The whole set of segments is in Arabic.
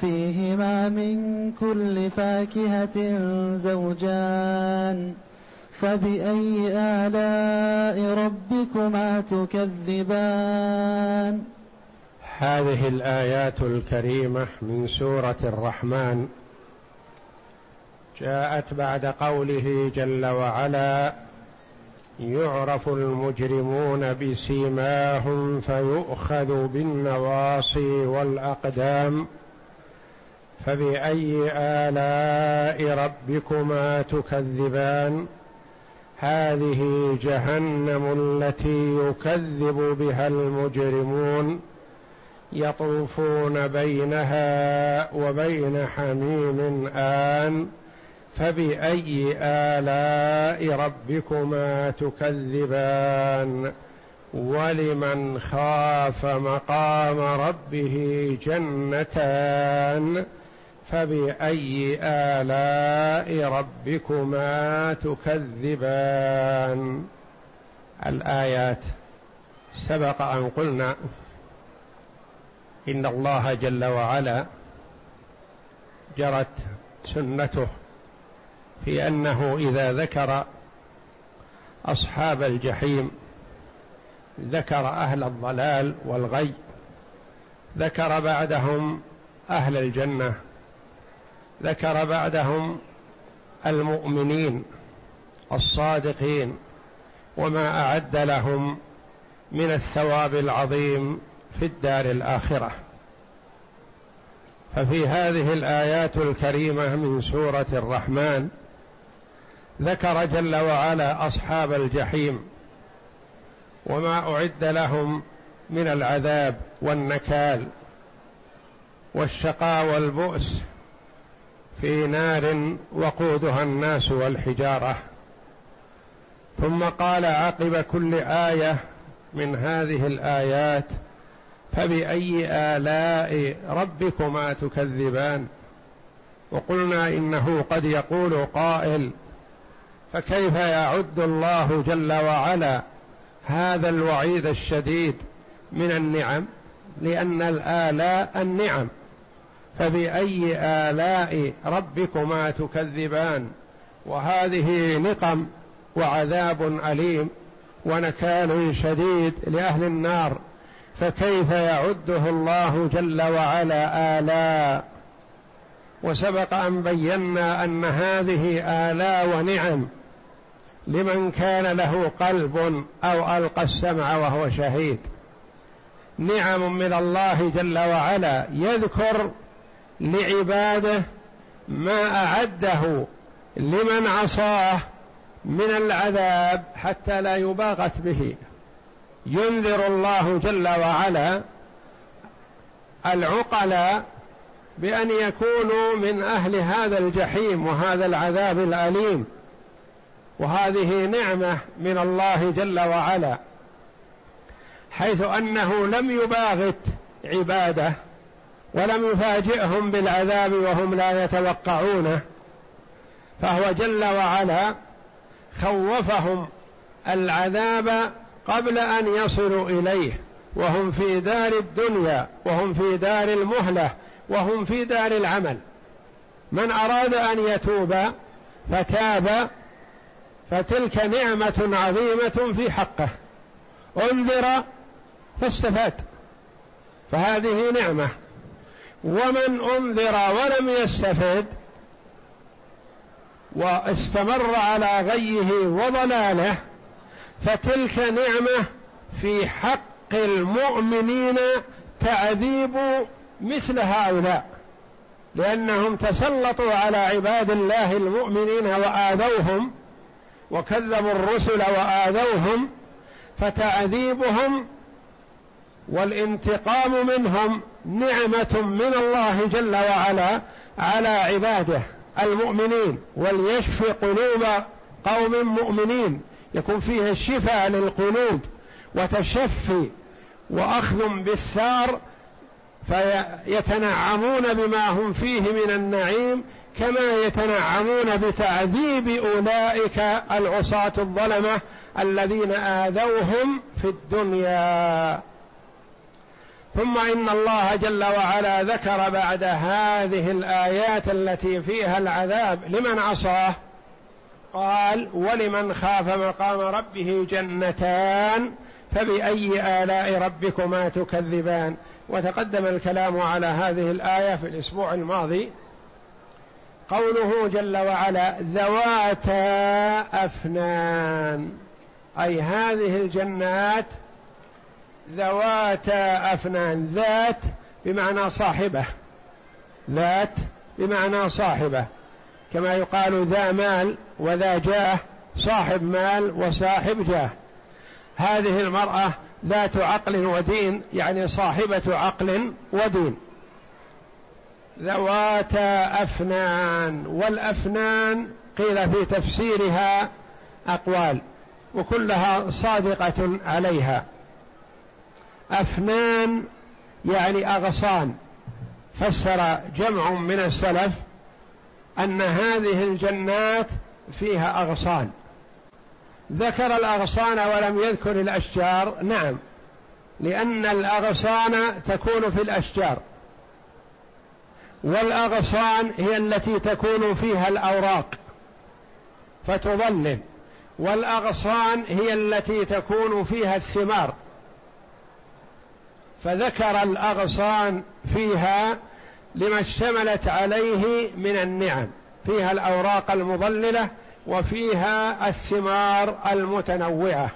فيهما من كل فاكهة زوجان. فبأي آلاء ربكما تكذبان؟ هذه الآيات الكريمة من سورة الرحمن. جاءت بعد قوله جل وعلا يعرف المجرمون بسيماهم فيؤخذ بالنواصي والأقدام. فبأي آلاء ربكما تكذبان؟ هذه جهنم التي يكذب بها المجرمون يطوفون بينها وبين حميم آن. فبأي آلاء ربكما تكذبان؟ ولمن خاف مقام ربه جنتان. فبأي آلاء ربكما تكذبان؟ الآيات. سبق أن قلنا إن الله جل وعلا جرت سنته في أنه إذا ذكر أصحاب الجحيم ذكر أهل الضلال والغي ذكر بعدهم أهل الجنة. ذكر بعدهم المؤمنين الصادقين وما أعد لهم من الثواب العظيم في الدار الآخرة. ففي هذه الآيات الكريمة من سورة الرحمن ذكر جل وعلا أصحاب الجحيم وما أعد لهم من العذاب والنكال والشقاء والبؤس في نار وقودها الناس والحجارة. ثم قال عقب كل آية من هذه الآيات فبأي آلاء ربكما تكذبان؟ وقلنا إنه قد يقول قائل فكيف يعد الله جل وعلا هذا الوعيد الشديد من النعم؟ لأن الآلاء النعم. فبأي آلاء ربكما تكذبان؟ وهذه نقم وعذاب أليم ونكال شديد لأهل النار فكيف يعده الله جل وعلا آلاء؟ وسبق أن بينا أن هذه آلاء ونعم لمن كان له قلب أو ألقى السمع وهو شهيد. نعم من الله جل وعلا يذكر لعباده ما أعده لمن عصاه من العذاب حتى لا يباغت به. ينذر الله جل وعلا العقلاء بأن يكونوا من أهل هذا الجحيم وهذا العذاب الأليم. وهذه نعمة من الله جل وعلا حيث أنه لم يباغت عباده ولم يفاجئهم بالعذاب وهم لا يتوقعونه. فهو جل وعلا خوفهم العذاب قبل أن يصلوا إليه. وهم في دار الدنيا وهم في دار المهلة وهم في دار العمل. من أراد أن يتوب فتاب فتلك نعمة عظيمة في حقه. انذر فاستفاد. فهذه نعمة. ومن أنذر ولم يستفد واستمر على غيه وضلاله فتلك نعمة في حق المؤمنين تعذيب مثل هؤلاء لأنهم تسلطوا على عباد الله المؤمنين وآذوهم وكذبوا الرسل وآذوهم فتعذيبهم والانتقام منهم نعمة من الله جل وعلا على عباده المؤمنين وليشفي قلوب قوم مؤمنين. يكون فيه الشفاء للقلوب وتشفي وأخذ بالثار فيتنعمون بما هم فيه من النعيم كما يتنعمون بتعذيب أولئك العصاة الظلمة الذين آذوهم في الدنيا. ثم إن الله جل وعلا ذكر بعد هذه الآيات التي فيها العذاب لمن عصاه قال ولمن خاف مقام ربه جنتان فبأي آلاء ربكما تكذبان؟ وتقدم الكلام على هذه الآية في الأسبوع الماضي. قوله جل وعلا ذواتا أفنان أي هذه الجنات ذواتا أفنان ذات بمعنى صاحبة ذات بمعنى صاحبة كما يقال ذا مال وذا جاه صاحب مال وصاحب جاه. هذه المرأة ذات عقل ودين يعني صاحبة عقل ودين. ذواتا أفنان والأفنان قيل في تفسيرها أقوال وكلها صادقة عليها. أفنان يعني أغصان. فسر جمع من السلف أن هذه الجنات فيها أغصان. ذكر الأغصان ولم يذكر الأشجار نعم لأن الأغصان تكون في الأشجار. والأغصان هي التي تكون فيها الأوراق فتظلل والأغصان هي التي تكون فيها الثمار. فذكر الأغصان فيها لما اشتملت عليه من النعم فيها الأوراق المظلله وفيها الثمار المتنوعة.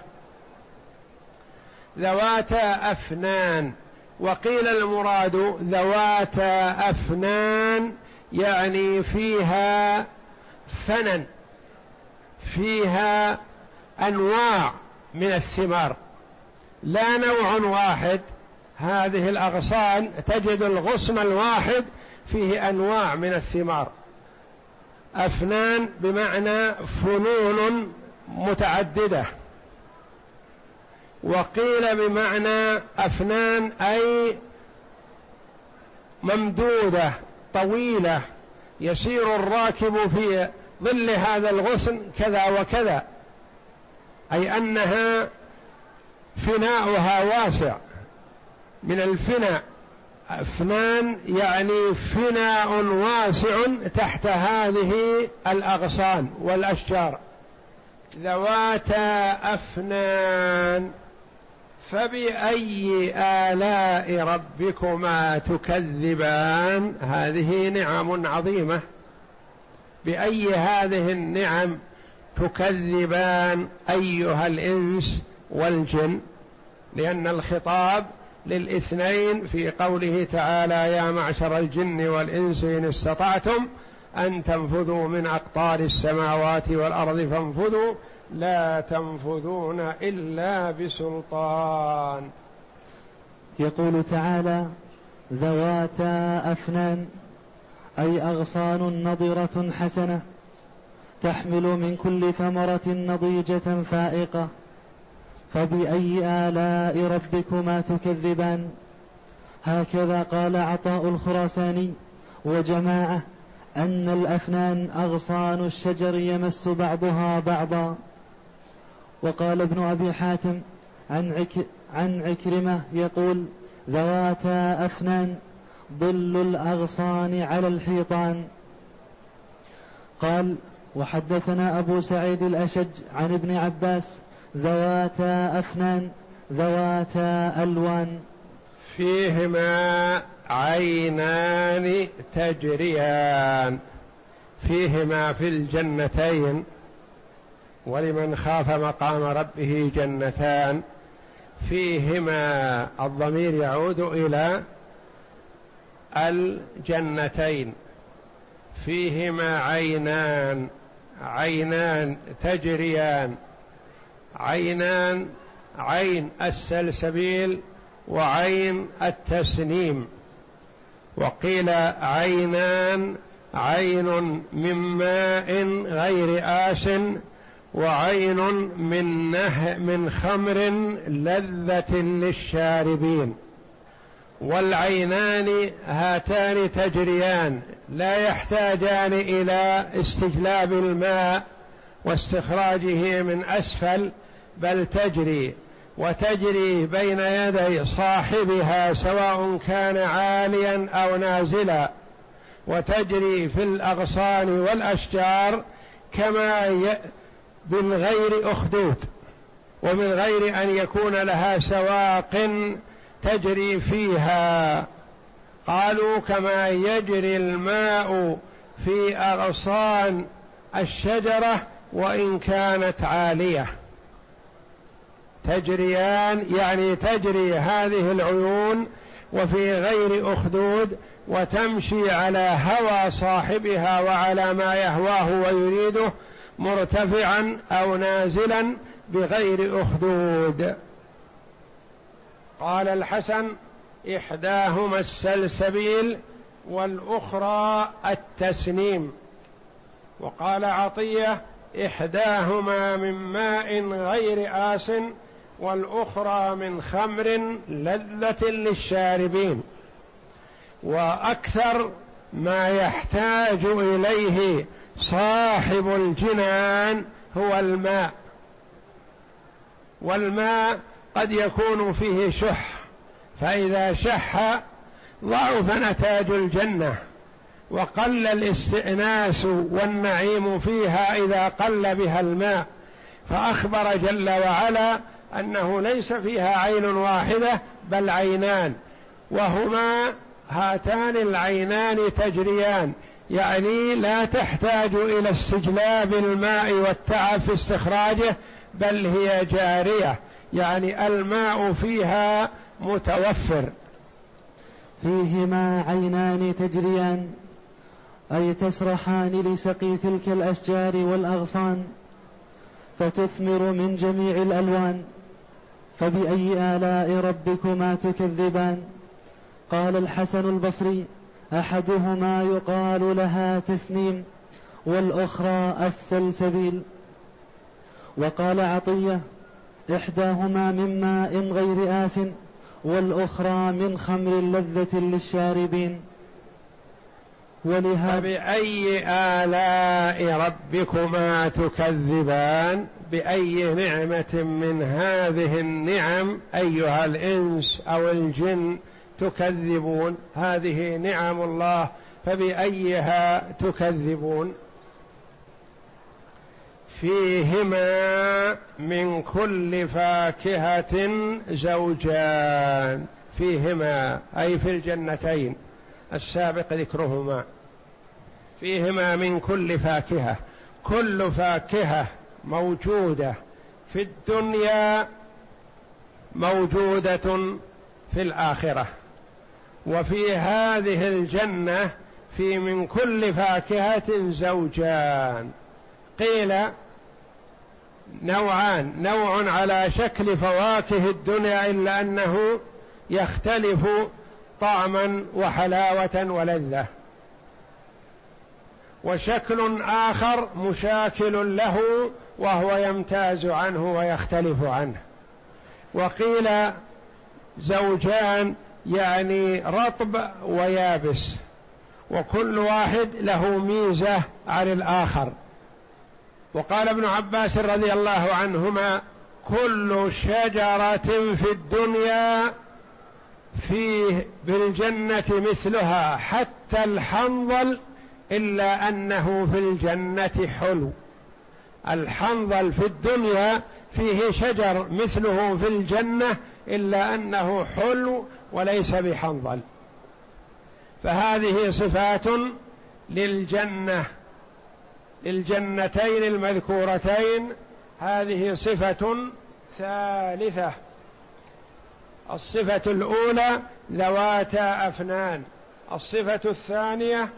ذواتا أفنان وقيل المراد ذواتا أفنان يعني فيها فنن فيها أنواع من الثمار لا نوع واحد هذه الأغصان تجد الغصن الواحد فيه أنواع من الثمار. أفنان بمعنى فنون متعددة. وقيل بمعنى أفنان أي ممدودة طويلة. يسير الراكب في ظل هذا الغصن كذا وكذا. أي أنها فناؤها واسع. من الفناء. أفنان يعني فناء واسع تحت هذه الأغصان والأشجار. ذواتا أفنان فبأي آلاء ربكما تكذبان؟ هذه نعم عظيمة. بأي هذه النعم تكذبان أيها الإنس والجن؟ لأن الخطاب للاثنين في قوله تعالى يا معشر الجن والإنس إن استطعتم أن تنفذوا من أقطار السماوات والأرض فانفذوا لا تنفذون إلا بسلطان. يقول تعالى ذواتا أفنان أي أغصان نضرة حسنة تحمل من كل ثمرة نضيجة فائقة. فبأي آلاء ربكما تكذبان؟ هكذا قال عطاء الخراساني وجماعة أن الأفنان أغصان الشجر يمس بعضها بعضا. وقال ابن أبي حاتم عن, عك عن عكرمة يقول ذواتا أفنان ظل الأغصان على الحيطان. قال وحدثنا أبو سعيد الأشج عن ابن عباس ذواتا أفنان ذواتا ألوان. فيهما عينان تجريان. فيهما في الجنتين ولمن خاف مقام ربه جنتان. فيهما الضمير يعود إلى الجنتين. فيهما عينان عينان تجريان. عينان عين السلسبيل وعين التسنيم. وقيل عينان عين من ماء غير آس وعين من نه من خمر لذة للشاربين. والعينان هاتان تجريان لا يحتاجان إلى استجلاب الماء واستخراجه من أسفل بل تجري وتجري بين يدي صاحبها سواء كان عاليا أو نازلا وتجري في الأغصان والأشجار كما من غير أخدود ومن غير أن يكون لها سواق تجري فيها. قالوا كما يجري الماء في أغصان الشجرة وإن كانت عالية. تجريان يعني تجري هذه العيون وفي غير أخدود وتمشي على هوى صاحبها وعلى ما يهواه ويريده مرتفعا أو نازلا بغير أخدود. قال الحسن إحداهما السلسبيل والأخرى التسنيم. وقال عطية إحداهما من ماء غير آس والأخرى من خمر لذة للشاربين وأكثر ما يحتاج إليه صاحب الجنان هو الماء. والماء قد يكون فيه شح فإذا شح ضعف نتاج الجنة وقل الاستئناس والنعيم فيها إذا قل بها الماء فأخبر جل وعلا أنه ليس فيها عين واحدة بل عينان وهما هاتان العينان تجريان يعني لا تحتاج إلى استجلاب الماء والتعب في استخراجه بل هي جارية يعني الماء فيها متوفر. فيهما عينان تجريان أي تسرحان لسقي تلك الأشجار والأغصان فتثمر من جميع الألوان. فبأي آلاء ربكما تكذبان؟ قال الحسن البصري أحدهما يقال لها تسنيم والأخرى السلسبيل. وقال عطية إحداهما من ماء غير آس والأخرى من خمر لذة للشاربين. ولهذا فبأي آلاء ربكما تكذبان؟ بأي نعمة من هذه النعم أيها الإنس أو الجن تكذبون؟ هذه نعم الله فبأيها تكذبون؟ فيهما من كل فاكهة زوجان فيهما أي في الجنتين. السابق ذكرهما. فيهما من كل فاكهة كل فاكهة موجودة في الدنيا موجودة في الآخرة. وفي هذه الجنة في من كل فاكهة زوجان. قيل نوعان نوع على شكل فواكه الدنيا إلا أنه يختلف طعما وحلاوة ولذة. وشكل آخر مشاكل له وهو يمتاز عنه ويختلف عنه. وقيل زوجان يعني رطب ويابس وكل واحد له ميزة عن الآخر. وقال ابن عباس رضي الله عنهما كل شجرة في الدنيا فيه بالجنة مثلها حتى الحنظل إلا أنه في الجنة حلو. الحنظل في الدنيا فيه شجر مثله في الجنة إلا أنه حلو وليس بحنظل. فهذه صفات للجنة للجنتين المذكورتين. هذه صفة ثالثة. الصفة الأولى ذواتا أفنان. الصفة الثانية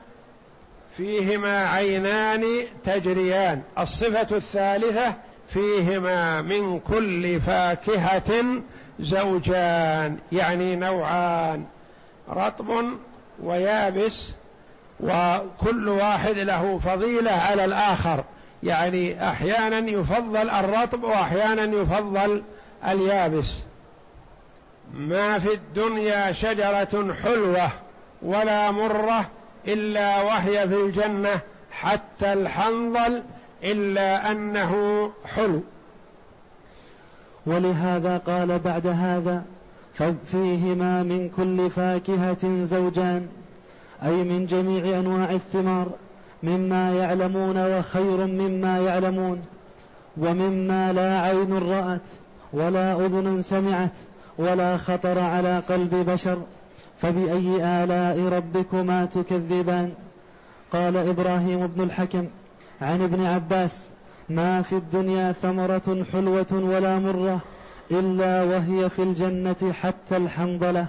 فيهما عينان تجريان. الصفة الثالثة فيهما من كل فاكهة زوجان يعني نوعان. رطب ويابس وكل واحد له فضيلة على الآخر. يعني أحيانا يفضل الرطب وأحيانا يفضل اليابس. ما في الدنيا شجرة حلوة ولا مرة إلا وهي في الجنة حتى الحنظل إلا أنه حلو. ولهذا قال بعد هذا ففيهما من كل فاكهة زوجان أي من جميع أنواع الثمار مما يعلمون وخير مما يعلمون ومما لا عين رأت ولا أذن سمعت ولا خطر على قلب بشر فبأي آلاء ربكما تكذبان؟ قال إبراهيم بن الحكم عن ابن عباس ما في الدنيا ثمرة حلوة ولا مرة إلا وهي في الجنة حتى الحنظلة.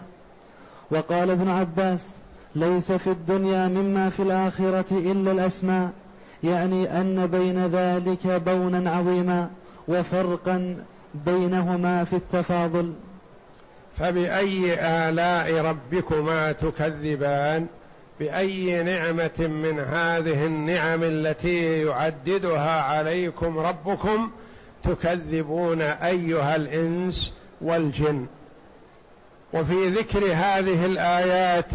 وقال ابن عباس ليس في الدنيا مما في الآخرة إلا الأسماء يعني أن بين ذلك بونا عظيما وفرقا بينهما في التفاضل. فبأي آلاء ربكما تكذبان؟ بأي نعمة من هذه النعم التي يعددها عليكم ربكم تكذبون أيها الإنس والجن؟ وفي ذكر هذه الآيات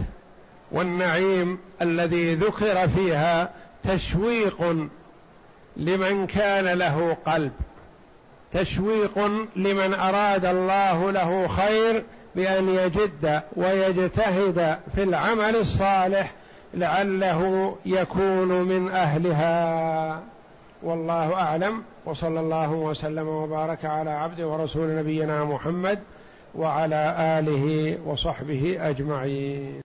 والنعيم الذي ذكر فيها تشويق لمن كان له قلب تشويق لمن أراد الله له خير بأن يجد ويجتهد في العمل الصالح لعله يكون من أهلها. والله أعلم. وصلى الله وسلم وبارك على عبد ورسول نبينا محمد وعلى آله وصحبه أجمعين.